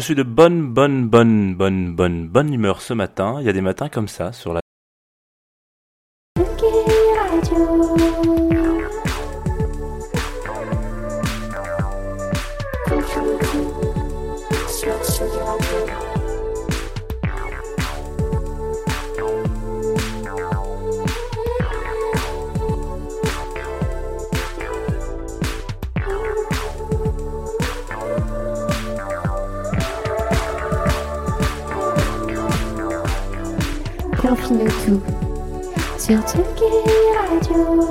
Je suis de bonne, bonne, bonne, bonne, bonne, bonne humeur ce matin. Il y a des matins comme ça sur la. thank you.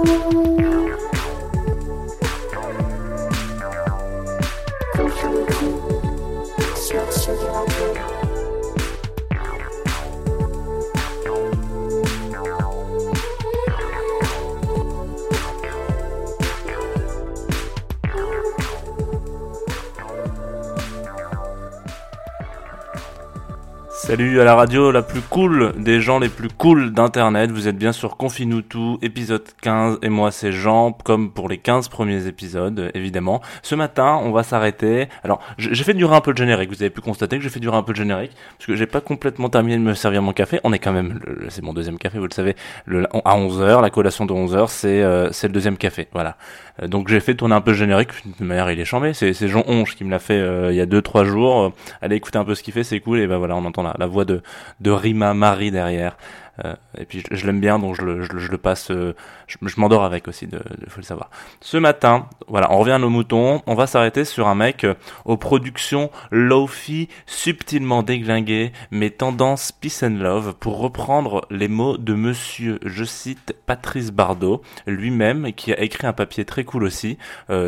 Salut à la radio la plus cool des gens les plus cool d'internet. Vous êtes bien sur Confine tout, épisode 15. Et moi, c'est Jean, comme pour les 15 premiers épisodes, évidemment. Ce matin, on va s'arrêter. Alors, j'ai fait durer un peu le générique. Vous avez pu constater que j'ai fait durer un peu le générique. Parce que j'ai pas complètement terminé de me servir mon café. On est quand même, c'est mon deuxième café, vous le savez, à 11h. La collation de 11h, c'est euh, c'est le deuxième café. Voilà. Euh, Donc j'ai fait tourner un peu le générique. De manière, il est chambé. C'est Jean Onge qui me l'a fait euh, il y a 2-3 jours. Euh, allez écouter un peu ce qu'il fait, c'est cool. Et ben voilà, on entend la, la voix de, de Rima Marie derrière. Euh, et puis je, l'aime bien, donc je le, passe. euh, je, m'endors avec aussi, de- faut le savoir. Ce matin, voilà, on revient à nos moutons. On va s'arrêter sur un mec euh, aux productions low-fi, subtilement déglingué, mais tendance peace and love, pour reprendre les mots de Monsieur, je cite Patrice Bardot, lui-même, qui a écrit un papier très cool aussi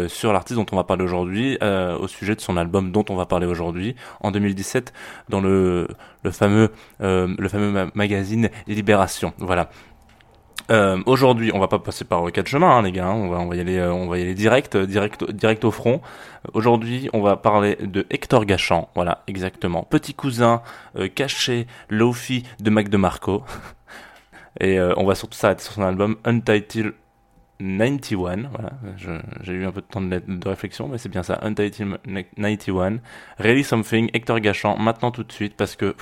sur l'artiste dont on va parler aujourd'hui, au sujet de son album dont on va parler aujourd'hui, en 2017, dans le le fameux le fameux ma- magazine Libération. Voilà. Euh, aujourd'hui, on va pas passer par quatre chemins, hein, les gars. hein. On va on va y aller euh, direct euh, direct direct au front. Aujourd'hui, on va parler de Hector Gachan. Voilà, exactement. Petit cousin euh, caché Lofi de Mac DeMarco. Et on va surtout s'arrêter sur son album Untitled 91, voilà, j'ai eu un peu de temps de, réflexion, mais c'est bien ça, Untitled 91, Really Something, Hector Gachan, maintenant tout de suite, parce que...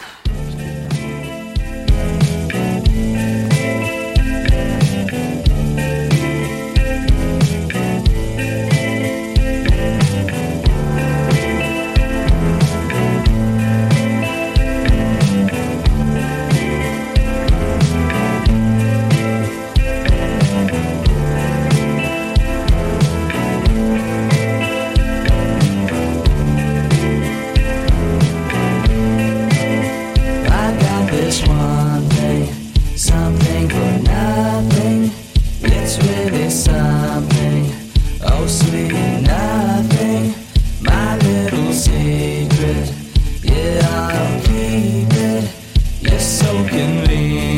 Liberty.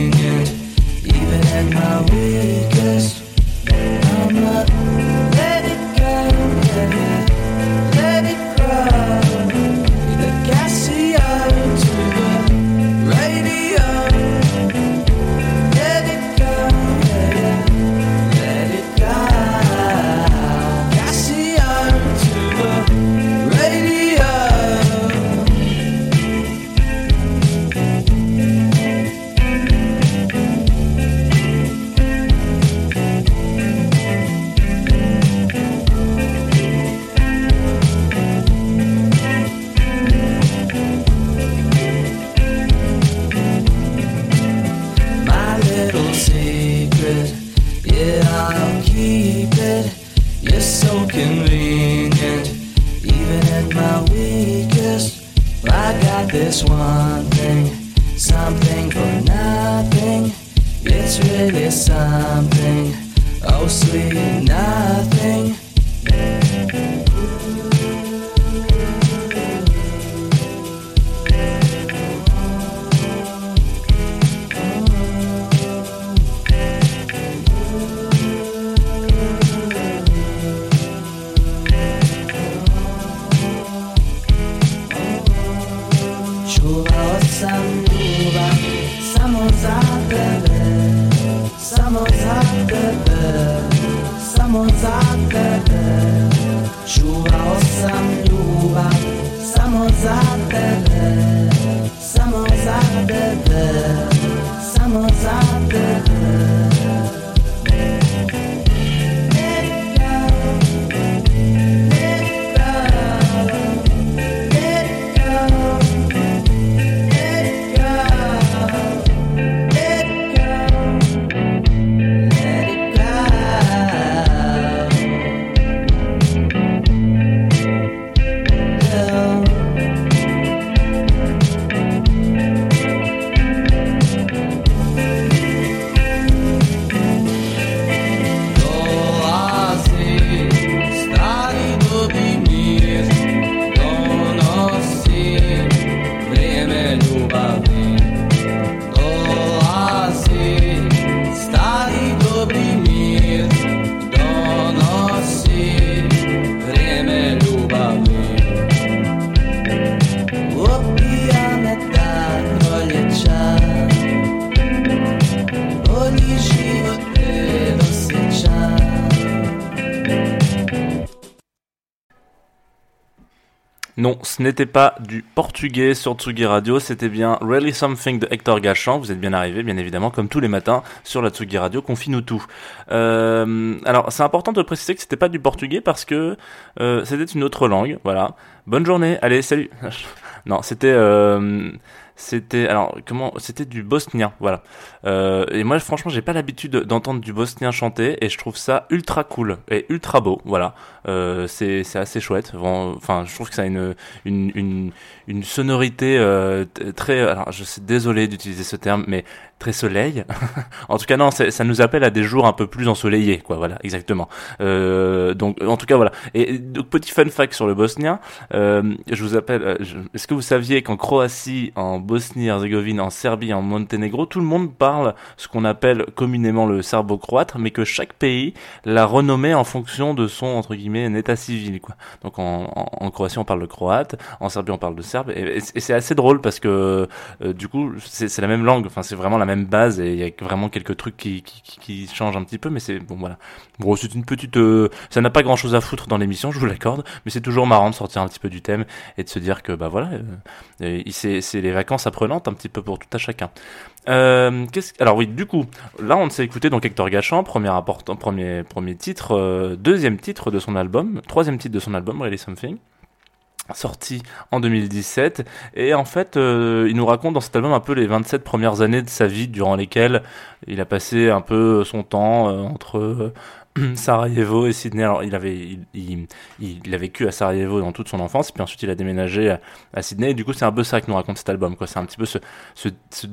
My weakest. I got this one thing, something for nothing. It's really something. Oh, sweet nothing. bebe, samo za bebe, samo za bebe. Non, ce n'était pas du portugais sur Tsugi Radio, c'était bien Really Something de Hector Gachan. Vous êtes bien arrivé, bien évidemment, comme tous les matins sur la Tsugi Radio, confie-nous tout. Euh, alors, c'est important de préciser que c'était pas du portugais parce que euh, c'était une autre langue, voilà. Bonne journée, allez, salut. non, c'était... Euh, c'était alors comment c'était du bosnien voilà. Euh, et moi franchement j'ai pas l'habitude d'entendre du bosnien chanter et je trouve ça ultra cool et ultra beau voilà. Euh, c'est assez chouette enfin je trouve que ça a une, une sonorité euh, très alors je suis désolé d'utiliser ce terme mais très soleil. En tout cas non ça nous appelle à des jours un peu plus ensoleillés quoi voilà exactement. Euh, donc en tout cas voilà. Et donc petit fun fact sur le bosnien euh, je vous appelle est-ce que vous saviez qu'en Croatie en Bosnie-Herzégovine en Serbie en Monténégro tout le monde parle ce qu'on appelle communément le serbo-croate mais que chaque pays l'a renommé en fonction de son entre guillemets état civil quoi. Donc en Croatie on parle de croate en Serbie on parle de serbe et, c'est assez drôle parce que euh, du coup c'est la même langue. Enfin c'est vraiment la même base et il y a vraiment quelques trucs qui, changent un petit peu mais c'est bon voilà. Bon c'est une petite euh, ça n'a pas grand chose à foutre dans l'émission je vous l'accorde mais c'est toujours marrant de sortir un petit peu du thème et de se dire que bah voilà euh, c'est les vacances apprenantes un petit peu pour tout à chacun. Alors oui du coup là on s'est écouté donc Hector Gachan premier premier premier titre deuxième titre de son album troisième titre de son album Really Something sorti en 2017 et en fait euh, il nous raconte dans cet album un peu les 27 premières années de sa vie durant lesquelles il a passé un peu son temps euh, entre euh, Sarajevo et Sydney. Alors il avait il, il, a vécu à Sarajevo dans toute son enfance puis ensuite il a déménagé à, Sydney. Et du coup c'est un peu ça que nous raconte cet album quoi. C'est un petit peu ce, ce, ce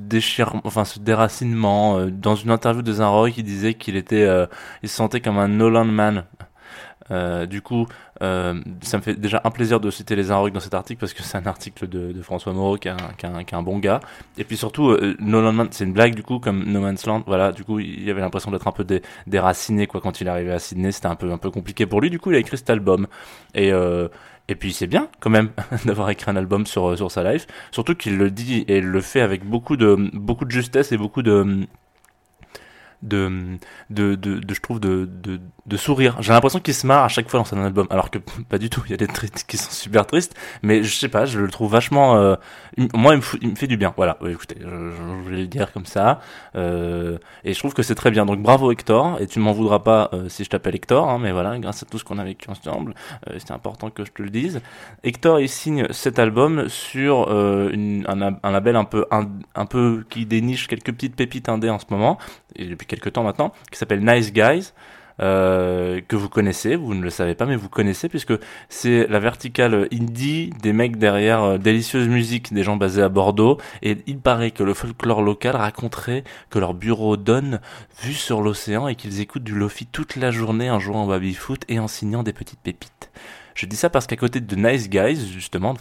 enfin ce déracinement dans une interview de Zinroy qui disait qu'il était il se sentait comme un Nolan man euh, du coup, euh, ça me fait déjà un plaisir de citer les Inrocks dans cet article parce que c'est un article de, François Moreau qui est un, est est bon gars. Et puis surtout, euh, Man, c'est une blague du coup, comme No Man's Land. Voilà, du coup, il avait l'impression d'être un peu dé, déraciné quoi quand il arrivait à Sydney. C'était un peu compliqué pour lui. Du coup, il a écrit cet album. Et euh, puis c'est bien quand même d'avoir écrit un album sur sa life. Surtout qu'il le dit et le fait avec beaucoup de justesse et beaucoup de de, de, de, je trouve de, de, de sourire. J'ai l'impression qu'il se marre à chaque fois dans son album, alors que pas du tout. Il y a des traits qui sont super tristes, mais je sais pas, je le trouve vachement. Euh, moi, il me, fait du bien. Voilà. Ouais, écoutez, je, je voulais le dire comme ça, euh, et je trouve que c'est très bien. Donc bravo Hector, et tu m'en voudras pas euh, si je t'appelle Hector, hein, mais voilà, grâce à tout ce qu'on a vécu ensemble, euh, c'était important que je te le dise. Hector, il signe cet album sur euh, un, label un peu un, un peu qui déniche quelques petites pépites indées en ce moment et depuis quelques temps maintenant, qui s'appelle Nice Guys. euh, que vous connaissez, vous ne le savez pas, mais vous connaissez puisque c'est la verticale indie des mecs derrière euh, Délicieuse Musique, des gens basés à Bordeaux. Et il paraît que le folklore local raconterait que leur bureau donne vue sur l'océan et qu'ils écoutent du lofi toute la journée en jouant au baby-foot et en signant des petites pépites. Je dis ça parce qu'à côté de Nice Guys, justement,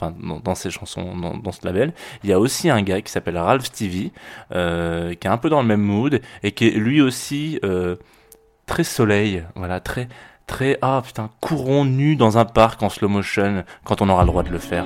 dans, ces chansons, dans, dans ce label, il y a aussi un gars qui s'appelle Ralph Stevie, euh, qui est un peu dans le même mood et qui est lui aussi euh, très soleil, voilà, très très ah putain courons nu dans un parc en slow motion quand on aura le droit de le faire.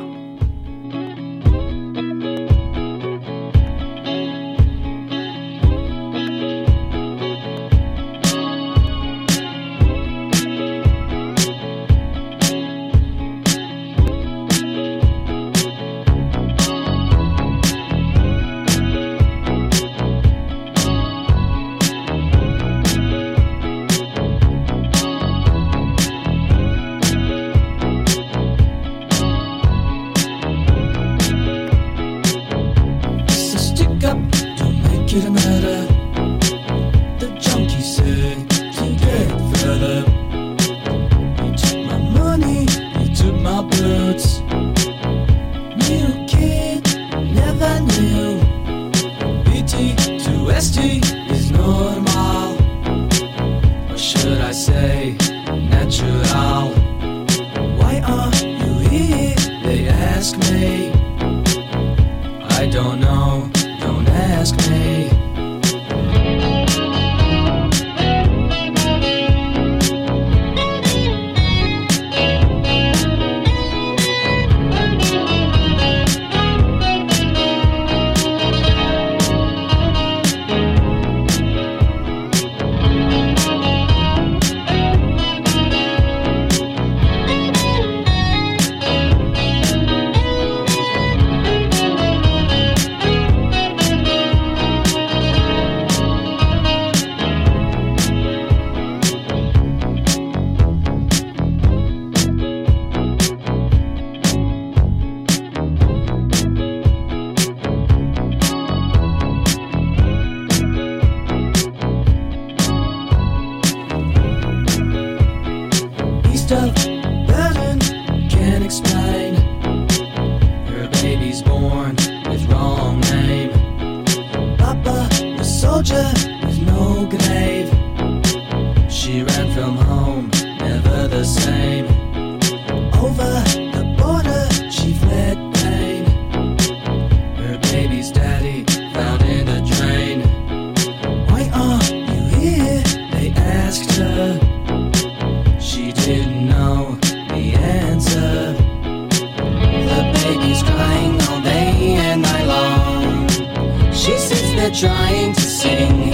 they're trying to sing.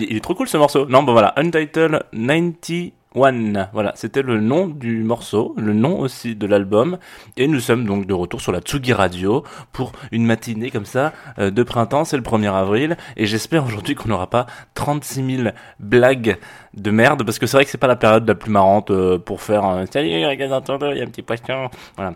Il est- trop cool ce morceau. Non, bon voilà, Untitled 91 One. Voilà, c'était le nom du morceau, le nom aussi de l'album. Et nous sommes donc de retour sur la Tsugi Radio pour une matinée comme ça euh, de printemps. C'est le 1er avril. Et j'espère aujourd'hui qu'on n'aura pas 36 000 blagues de merde parce que c'est vrai que c'est pas la période la plus marrante euh, pour faire un salut il y a un petit poisson voilà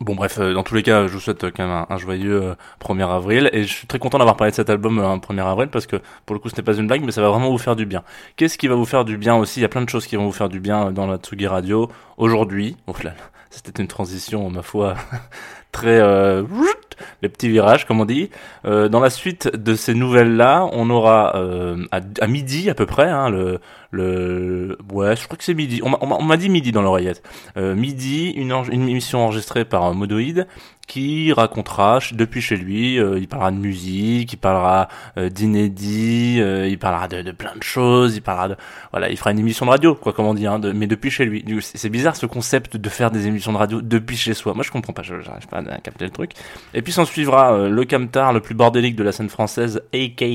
Bon bref, euh, dans tous les cas, je vous souhaite euh, quand même un, joyeux euh, 1er avril et je suis très content d'avoir parlé de cet album euh, un 1er avril parce que pour le coup ce n'est pas une blague mais ça va vraiment vous faire du bien. Qu'est-ce qui va vous faire du bien aussi? Il y a plein de choses qui vont vous faire du bien euh, dans la Tsugi Radio aujourd'hui. Oh là là, c'était une transition ma foi très euh, les petits virages comme on dit. Euh, dans la suite de ces nouvelles là, on aura euh, à, midi à peu près hein, le ouais je crois que c'est midi. On m'a- dit midi dans l'oreillette. Euh, midi une, une émission enregistrée par euh, Modoïd qui racontera depuis chez lui, il parlera de musique, il parlera euh, d'inédit, il parlera de, plein de choses, il parlera de voilà, il fera une émission de radio quoi comme on dit hein, mais depuis chez lui. C'est bizarre ce concept de faire des émissions de radio depuis chez soi. Moi je comprends pas, j'arrive pas à capter le truc. Et puis s'en suivra euh, le camtar le plus bordélique de la scène française, aka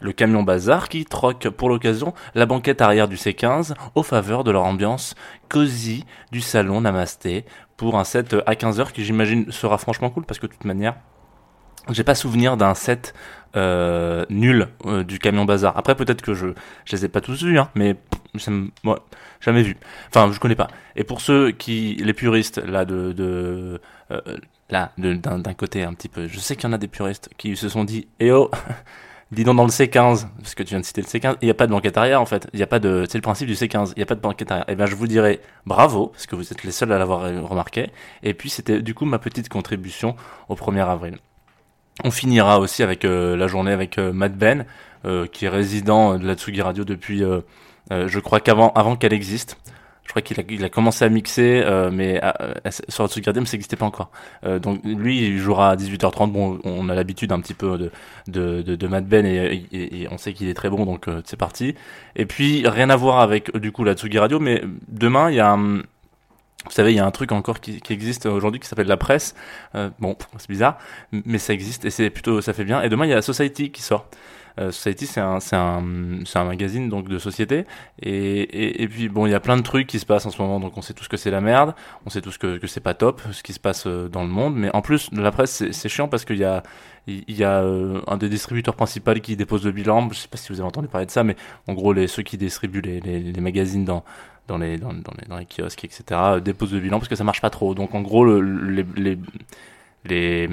le camion bazar, qui troque pour l'occasion la banquette arrière du C15 au faveur de leur ambiance cosy du salon Namasté pour un set euh, à 15h qui j'imagine sera franchement cool parce que de toute manière j'ai pas souvenir d'un set euh, nul du camion bazar. Après peut-être que je les ai pas tous vus hein, mais ça moi jamais vu. Enfin je connais pas. Et pour ceux qui les puristes là de là d'un côté un petit peu, je sais qu'il y en a des puristes qui se sont dit eh oh Dis donc dans le C15, parce que tu viens de citer le C15, il n'y a pas de banquette arrière en fait. Il a pas de, c'est le principe du C15. Il n'y a pas de banquette arrière. Et ben je vous dirais bravo, parce que vous êtes les seuls à l'avoir euh, remarqué. Et puis c'était du coup ma petite contribution au 1er avril. On finira aussi avec euh, la journée avec euh, Matt Ben, qui est résident de la Tsugi Radio depuis, je crois qu'avant, avant qu'elle existe. Je crois qu'il a, commencé à mixer, euh, mais euh, euh, sur la Tsugi Radio, mais ça n'existait pas encore. Euh, donc lui, il jouera à 18h30. Bon, on a l'habitude un petit peu de Matt Ben et, on sait qu'il est très bon, donc c'est parti. Et puis rien à voir avec du coup la Tsugi Radio, mais demain il y a un, vous savez, il y a un truc encore qui, existe aujourd'hui qui s'appelle la presse. Bon, c'est bizarre, mais ça existe et c'est plutôt, ça fait bien. Et demain, il y a Society qui sort. Euh, Society, c'est un, un, un magazine donc de société. Et, et, puis bon, il y a plein de trucs qui se passent en ce moment. Donc on sait tous que c'est la merde, on sait tous que, que c'est pas top ce qui se passe euh, dans le monde. Mais en plus la presse, c'est, chiant parce qu'il y a, il y a euh, un des distributeurs principaux qui dépose le bilan. Je sais pas si vous avez entendu parler de ça, mais en gros, les ceux qui distribuent les, les, magazines dans dans les, dans, les, dans les kiosques, etc., déposent le bilan parce que ça marche pas trop. Donc en gros, le, les, les,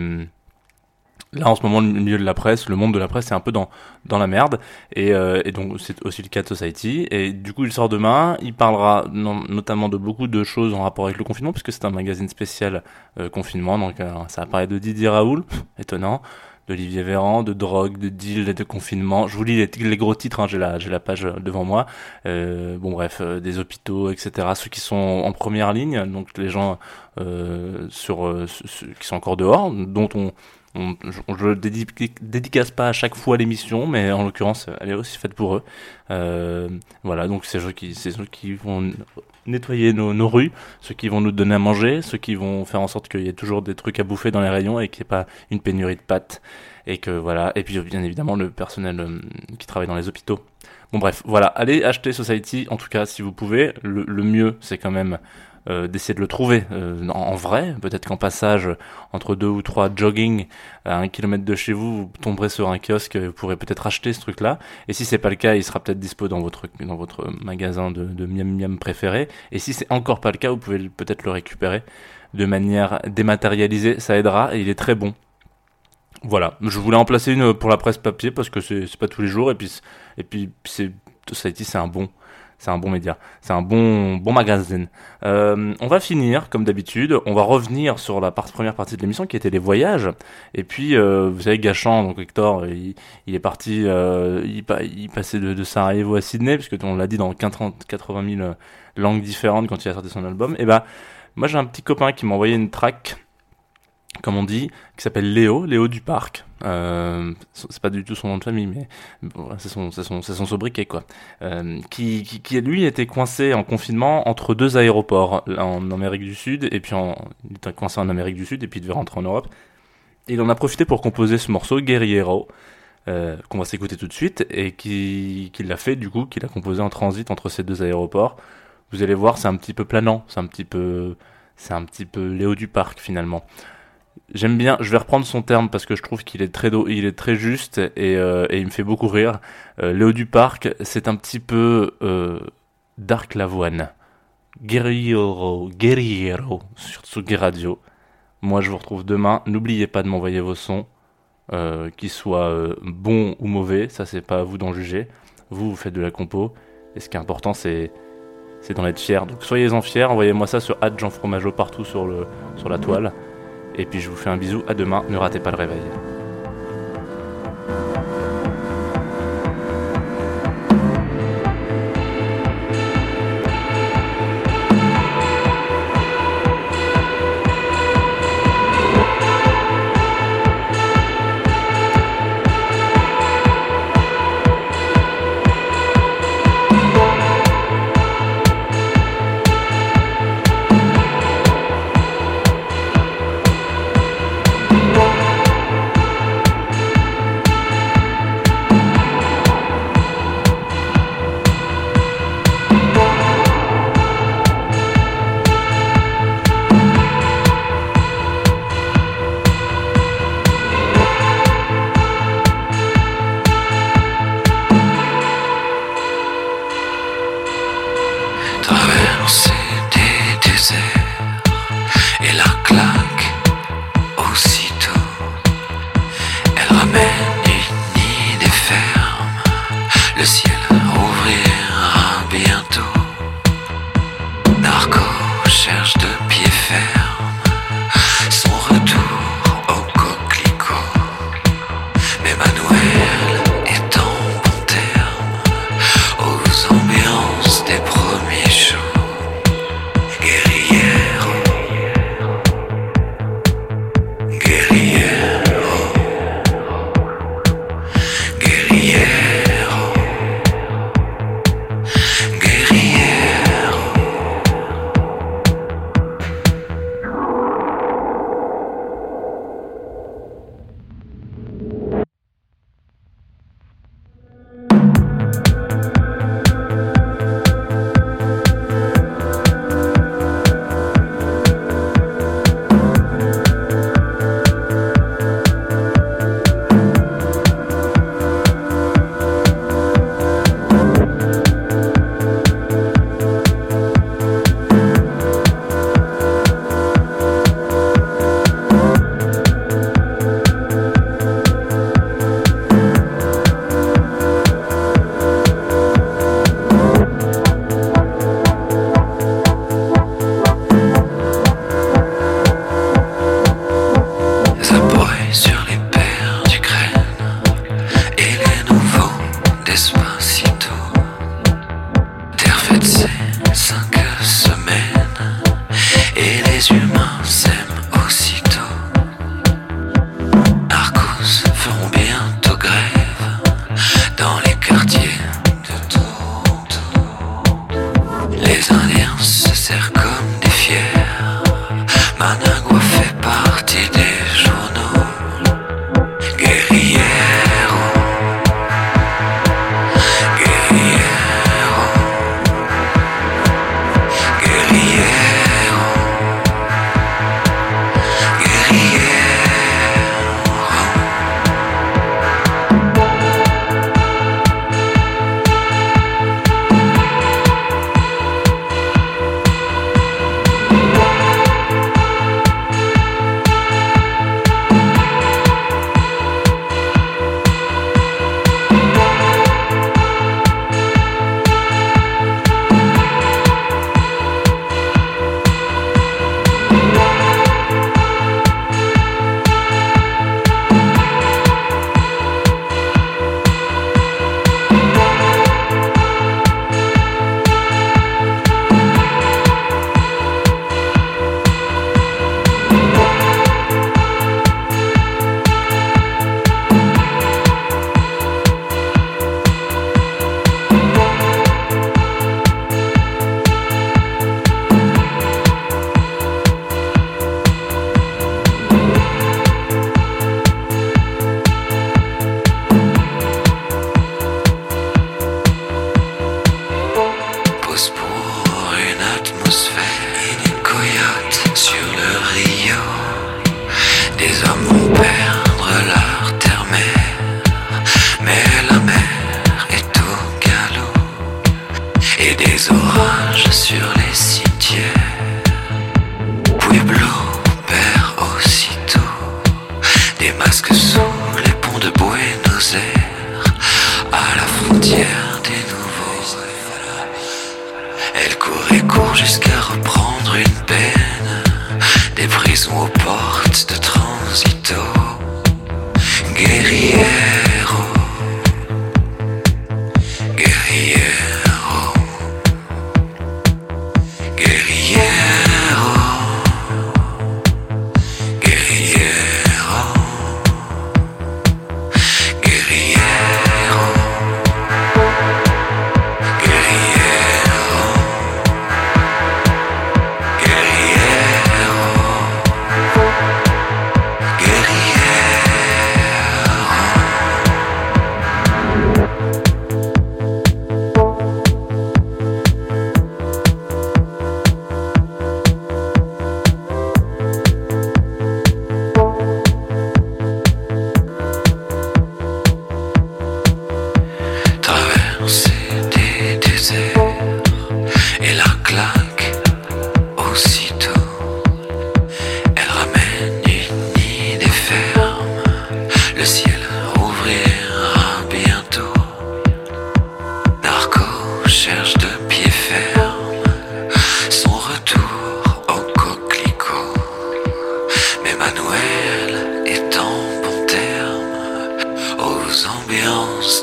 là en ce moment, le milieu de la presse, le monde de la presse, c'est un peu dans, dans la merde. Et, euh, et donc c'est aussi le cas de Society. Et du coup, il sort demain. Il parlera notamment de beaucoup de choses en rapport avec le confinement, puisque c'est un magazine spécial euh, confinement. Donc euh, ça parler de Didier Raoul, étonnant d'Olivier Véran, de drogue, de deal, de confinement. Je vous lis les, gros titres, hein, j'ai la, la page devant moi. Euh, bon bref, euh, des hôpitaux, etc. Ceux qui sont en première ligne, donc les gens euh, sur, euh, qui sont encore dehors, dont on, on je, je dédi- dédicace pas à chaque fois l'émission, mais en l'occurrence, elle est aussi faite pour eux. Euh, voilà, donc c'est ceux qui, vont nettoyer nos, rues, ceux qui vont nous donner à manger, ceux qui vont faire en sorte qu'il y ait toujours des trucs à bouffer dans les rayons et qu'il n'y ait pas une pénurie de pâtes. Et que voilà. Et puis bien évidemment le personnel euh, qui travaille dans les hôpitaux. Bon bref voilà. Allez acheter Society. En tout cas si vous pouvez le mieux c'est quand même euh, d'essayer de le trouver euh, en, vrai. Peut-être qu'en passage entre deux ou trois jogging à un kilomètre de chez vous vous tomberez sur un kiosque vous pourrez peut-être acheter ce truc là et si c'est pas le cas il sera peut-être dispo dans votre dans votre magasin de, miam miam préféré. Et si c'est encore pas le cas vous pouvez peut-être le récupérer de manière dématérialisée. Ça aidera et il est très bon. Voilà, je voulais en placer une pour la presse papier parce que c'est pas tous les jours et puis et puis c'est Society c'est un bon c'est un bon média, c'est un bon bon magazine. Euh, on va finir comme d'habitude, on va revenir sur la première partie de l'émission qui était les voyages. Et puis euh, vous savez Gachan donc Hector il, est parti euh, il, il passait de, de Sarajevo à Sydney puisque on l'a dit dans 80 80 000 langues différentes quand il a sorti son album. Et ben moi j'ai un petit copain qui m'a envoyé une track comme on dit, qui s'appelle Léo, Léo du Parc. Euh, c'est pas du tout son nom de famille, mais bon, c'est son, son, son sobriquet quoi. Euh, qui, qui, lui était coincé en confinement entre deux aéroports, l'un en Amérique du Sud et puis en, il était coincé en Amérique du Sud et puis il devait rentrer en Europe. Il en a profité pour composer ce morceau Guerriero. euh, qu'on va s'écouter tout de suite et qui, qui l'a fait du coup, qu'il a composé en transit entre ces deux aéroports. Vous allez voir, c'est un petit peu planant, c'est un petit peu, c'est un petit peu Léo du Parc finalement. J'aime bien, je vais reprendre son terme parce que je trouve qu'il est très il est très juste et, euh, et il me fait beaucoup rire. Euh, Léo du Parc, c'est un petit peu euh, Dark Lavoine. Guerriero, Guerriero sur Tsugi Radio. Moi, je vous retrouve demain. N'oubliez pas de m'envoyer vos sons, euh, qu'ils soient bons ou mauvais. Ça, c'est pas à vous d'en juger. Vous, vous faites de la compo. Et ce qui est important, c'est c'est d'en être fier. Donc, soyez-en fiers. Envoyez-moi ça sur Jean Fromageau partout sur, le, sur la toile. Et puis, je vous fais un bisou. À demain. Ne ratez pas le réveil. Traverser des déserts. Et la et les humains s'aiment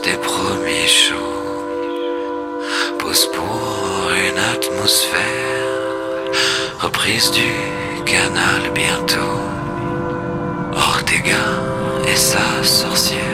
des premiers shows. Pose pour une atmosphère, reprise du canal bientôt. Ortega et sa sorcière,